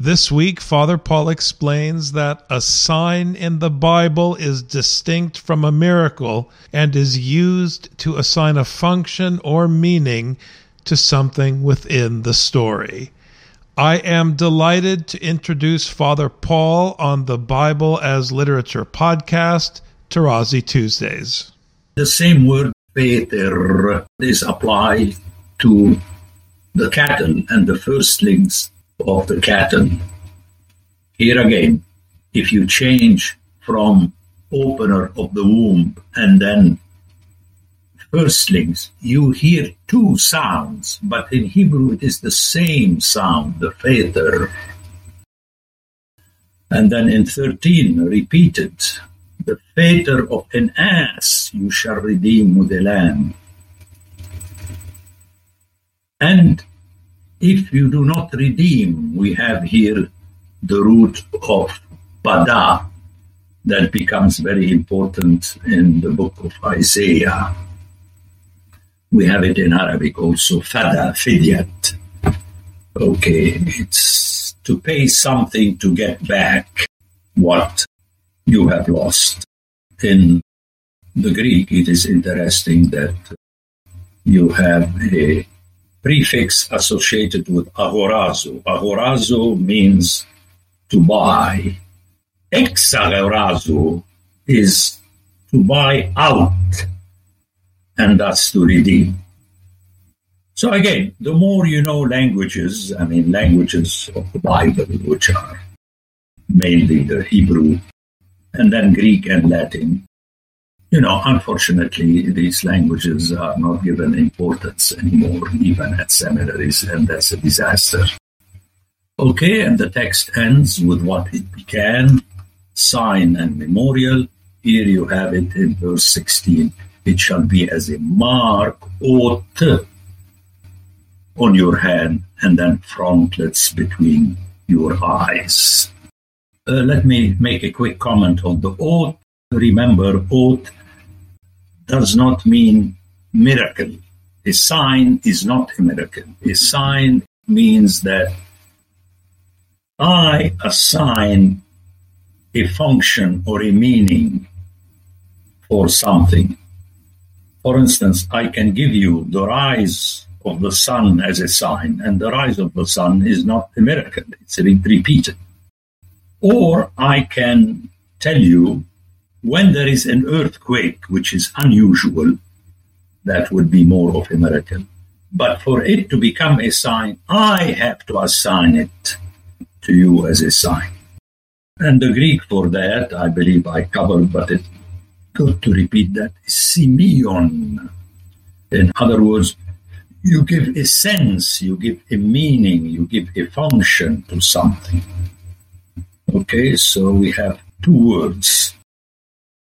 This week, Father Paul explains that a sign in the Bible is distinct from a miracle and is used to assign a function or meaning to something within the story. I am delighted to introduce Father Paul on the Bible as Literature podcast, Tarazi Tuesdays. The same word Peter is applied to the cattle and the firstlings of the cattle. Here again, if you change from opener of the womb and then firstlings, you hear two sounds, but in Hebrew it is the same sound, the Peter. And then in 13, repeated, the fetter of an ass you shall redeem with a lamb. And if you do not redeem, we have here the root of pada that becomes very important in the book of Isaiah. We have it in Arabic also, fada, fidyat. Okay, it's to pay something to get back what you have lost. In the Greek, it is interesting that you have a prefix associated with agorazo. Agorazo means to buy. Exagorazo is to buy out, and that's to redeem. So again, the more you know languages, I mean languages of the Bible, which are mainly the Hebrew and then Greek and Latin. You know, unfortunately, these languages are not given importance anymore, even at seminaries, and that's a disaster. Okay, and the text ends with what it began sign and memorial. Here you have it in verse 16. It shall be as a mark, or oath, on your hand, and then frontlets between your eyes. Uh, let me make a quick comment on the oath. Remember, oath does not mean miracle. A sign is not a miracle. A sign means that I assign a function or a meaning for something. For instance, I can give you the rise of the sun as a sign, and the rise of the sun is not a miracle, it's repeated. Or I can tell you when there is an earthquake, which is unusual, that would be more of a miracle. But for it to become a sign, I have to assign it to you as a sign. And the Greek for that, I believe I covered, but it's good to repeat that, semeion. In other words, you give a sense, you give a meaning, you give a function to something. Okay, so we have two words.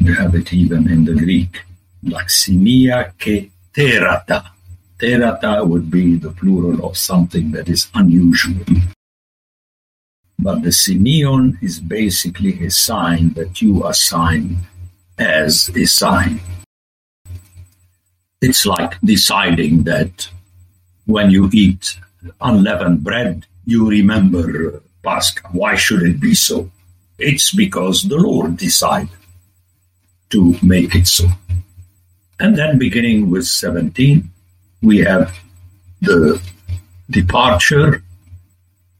We have it even in the Greek, laximia ke terata. Terata would be the plural of something that is unusual. But the semeion is basically a sign that you assign as a sign. It's like deciding that when you eat unleavened bread, you remember Pascha. Why should it be so? It's because the Lord decided to make it so. And then beginning with 17, we have the departure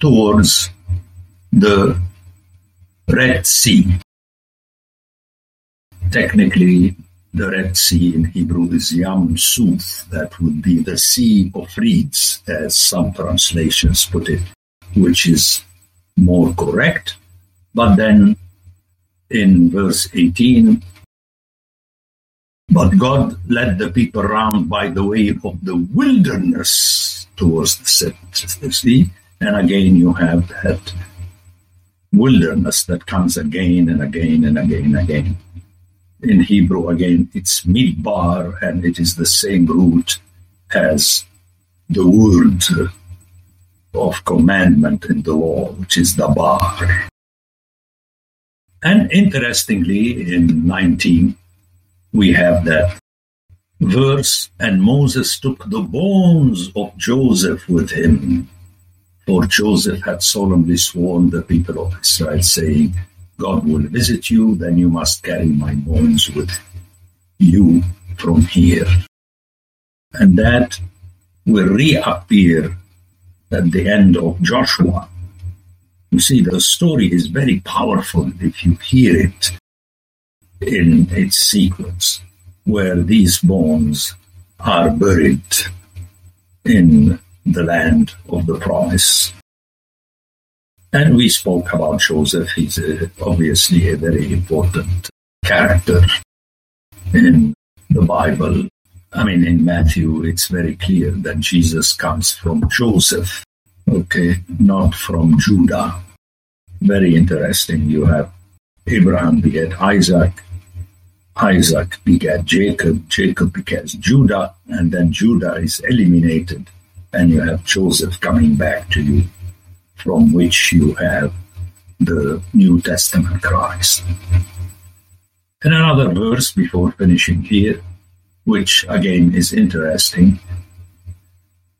towards the Red Sea. Technically, the Red Sea in Hebrew is Yam Suf. That would be the Sea of Reeds, as some translations put it, which is more correct. But then in verse 18, but God led the people round by the way of the wilderness towards the sea. And again, you have that wilderness that comes again and again and again and again. In Hebrew, again, it's midbar, and it is the same root as the word of commandment in the law, which is dabar. And interestingly, in 19, we have that verse, and Moses took the bones of Joseph with him. For Joseph had solemnly sworn the people of Israel, saying, God will visit you, then you must carry my bones with you from here. And that will reappear at the end of Joshua. You see, the story is very powerful if you hear it in its sequence where these bones are buried in the land of the promise. And we spoke about Joseph. He's a, obviously a very important character in the Bible. I mean, in Matthew, it's very clear that Jesus comes from Joseph, okay, not from Judah. Very interesting. You have Abraham beget Isaac, Isaac begat Jacob, Jacob begat Judah, and then Judah is eliminated, and you have Joseph coming back to you, from which you have the New Testament Christ. And another verse before finishing here, which again is interesting,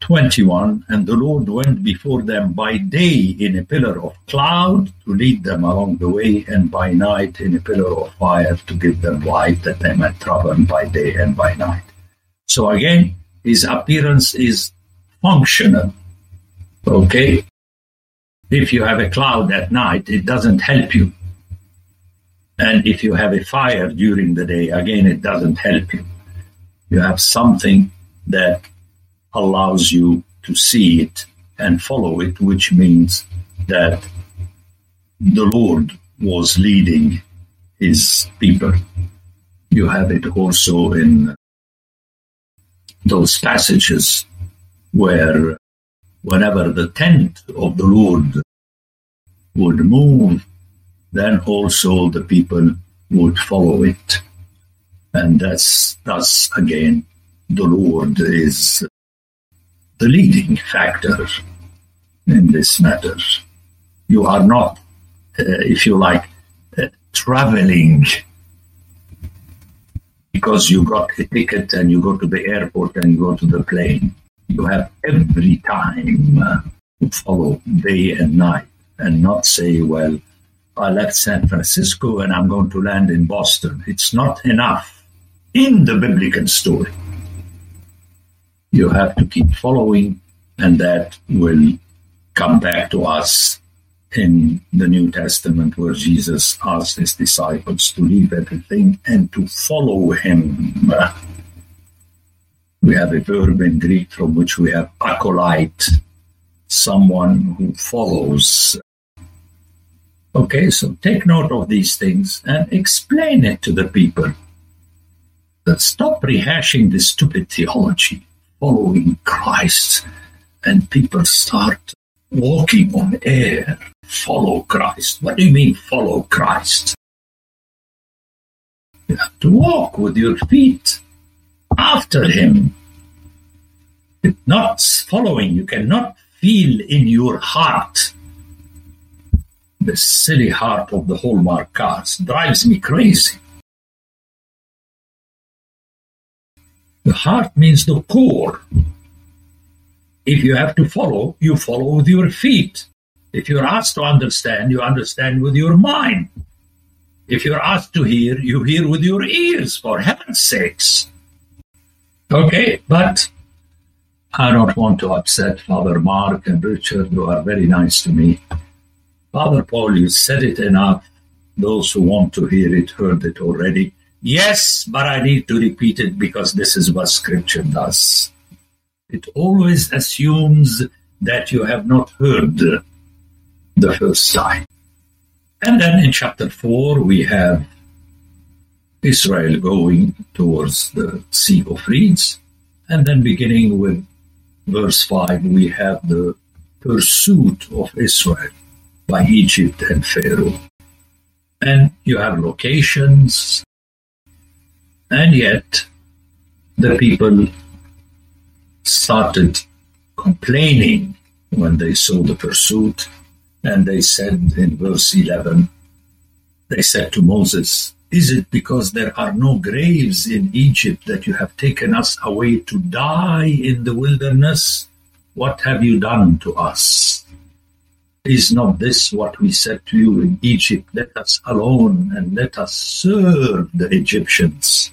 21 And the Lord went before them by day in a pillar of cloud to lead them along the way, and by night in a pillar of fire to give them light that they might travel by day and by night. So again, his appearance is functional. Okay? If you have a cloud at night, it doesn't help you. And if you have a fire during the day, again, it doesn't help you. You have something that allows you to see it and follow it, which means that the Lord was leading his people. You have it also in those passages where whenever the tent of the Lord would move, then also the people would follow it. And that's thus again the Lord is the leading factor in this matter. You are not, uh, if you like, uh, traveling because you got a ticket and you go to the airport and you go to the plane. You have every time uh, to follow day and night and not say, well, I left San Francisco and I'm going to land in Boston. It's not enough in the biblical story you have to keep following, and that will come back to us in the New Testament, where Jesus asked his disciples to leave everything and to follow him. We have a verb in Greek from which we have acolyte, someone who follows. Okay, so take note of these things and explain it to the people. Stop rehashing this stupid theology following Christ and people start walking on air. Follow Christ. What do you mean, follow Christ? You have to walk with your feet after Him. It's not following. You cannot feel in your heart. The silly heart of the Hallmark cars drives me crazy. The heart means the core. If you have to follow, you follow with your feet. If you're asked to understand, you understand with your mind. If you're asked to hear, you hear with your ears, for heaven's sakes. Okay, but I don't want to upset Father Mark and Richard, who are very nice to me. Father Paul, you said it enough. Those who want to hear it heard it already. Yes, but I need to repeat it because this is what scripture does. It always assumes that you have not heard the first time. And then in chapter 4, we have Israel going towards the Sea of Reeds. And then beginning with verse 5, we have the pursuit of Israel. by Egypt and Pharaoh. And you have locations, and yet the people started complaining when they saw the pursuit, and they said in verse 11, they said to Moses, Is it because there are no graves in Egypt that you have taken us away to die in the wilderness? What have you done to us? Is not this what we said to you in Egypt? Let us alone and let us serve the Egyptians.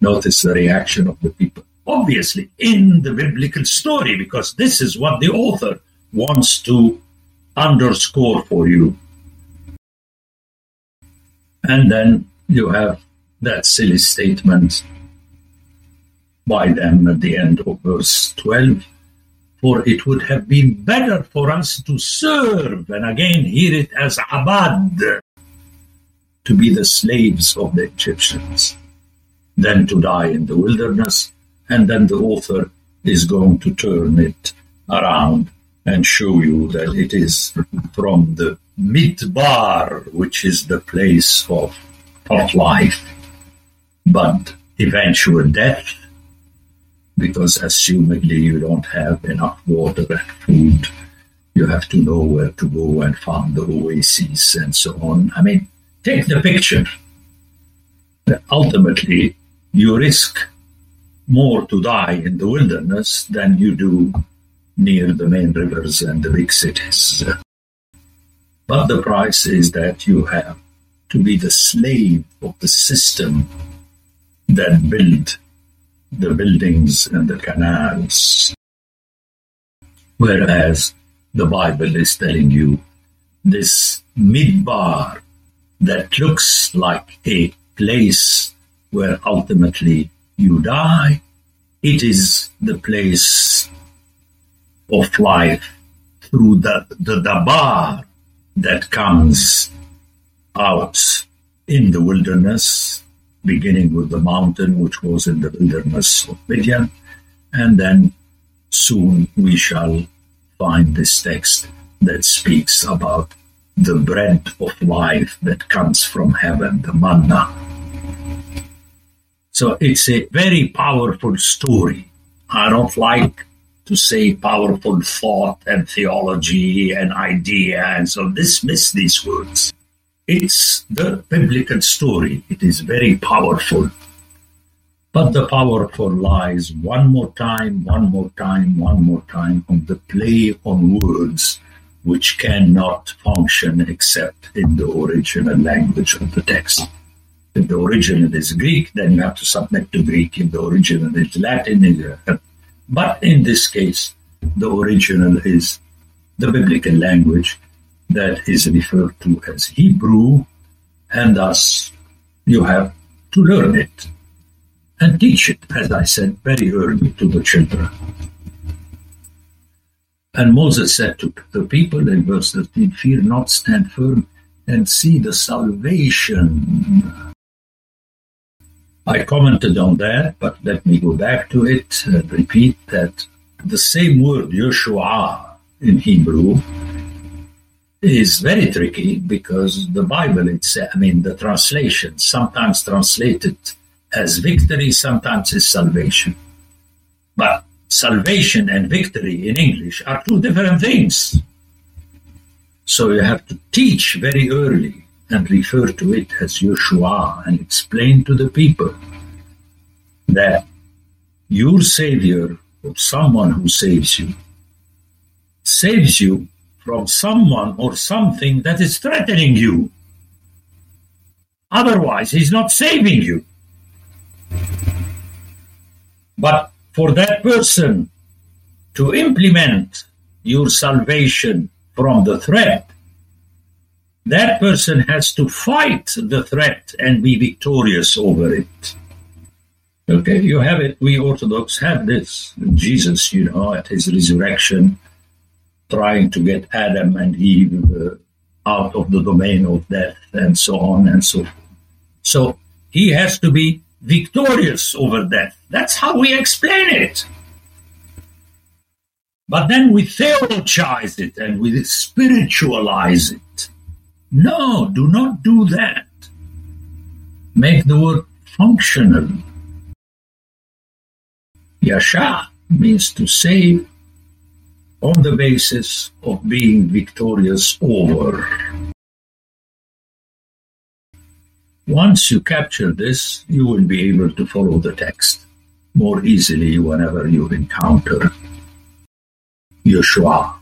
Notice the reaction of the people. Obviously, in the biblical story, because this is what the author wants to underscore for you. And then you have that silly statement by them at the end of verse 12 for it would have been better for us to serve, and again hear it as abad, to be the slaves of the Egyptians, than to die in the wilderness. And then the author is going to turn it around and show you that it is from the midbar, which is the place of, of life, but eventual death, because assumedly you don't have enough water and food. You have to know where to go and find the oases and so on. I mean, take the picture. Ultimately, you risk more to die in the wilderness than you do near the main rivers and the big cities. But the price is that you have to be the slave of the system that built the buildings and the canals. Whereas the Bible is telling you this midbar that looks like a place where ultimately you die, it is the place of life through the, the dabar that comes out in the wilderness beginning with the mountain which was in the wilderness of Midian, and then soon we shall find this text that speaks about the bread of life that comes from heaven, the manna. So it's a very powerful story. I don't like to say powerful thought and theology and idea, and so dismiss these words. It's the biblical story. It is very powerful. But the powerful lies one more time, one more time, one more time on the play on words which cannot function except in the original language of the text. If the original is Greek, then you have to submit to Greek. If the original is Latin, but in this case, the original is the biblical language, that is referred to as Hebrew, and thus you have to learn it and teach it, as I said very early to the children. And Moses said to the people in verse 13, Fear not, stand firm and see the salvation. I commented on that, but let me go back to it and repeat that the same word, Yeshua, in Hebrew, is very tricky because the Bible itself, I mean, the translation, sometimes translated as victory, sometimes as salvation. But salvation and victory in English are two different things. So you have to teach very early and refer to it as Yeshua and explain to the people that your Savior or someone who saves you saves you from someone or something that is threatening you. Otherwise, he's not saving you. But for that person to implement your salvation from the threat, that person has to fight the threat and be victorious over it. Okay, you have it. We Orthodox have this. Jesus, you know, at his resurrection, trying to get Adam and Eve uh, out of the domain of death and so on and so forth. So he has to be victorious over death. That's how we explain it. But then we theologize it and we spiritualize it. No, do not do that. Make the word functional. Yasha means to save on the basis of being victorious over. Once you capture this, you will be able to follow the text more easily whenever you encounter Yeshua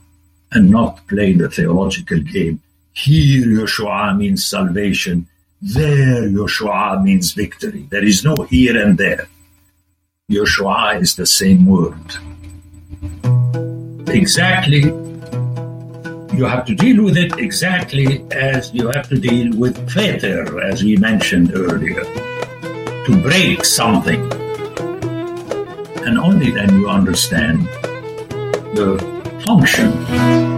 and not play the theological game. Here Yeshua means salvation, there Yeshua means victory. There is no here and there. Yeshua is the same word. Exactly, you have to deal with it exactly as you have to deal with fetter, as we mentioned earlier. To break something. And only then you understand the function.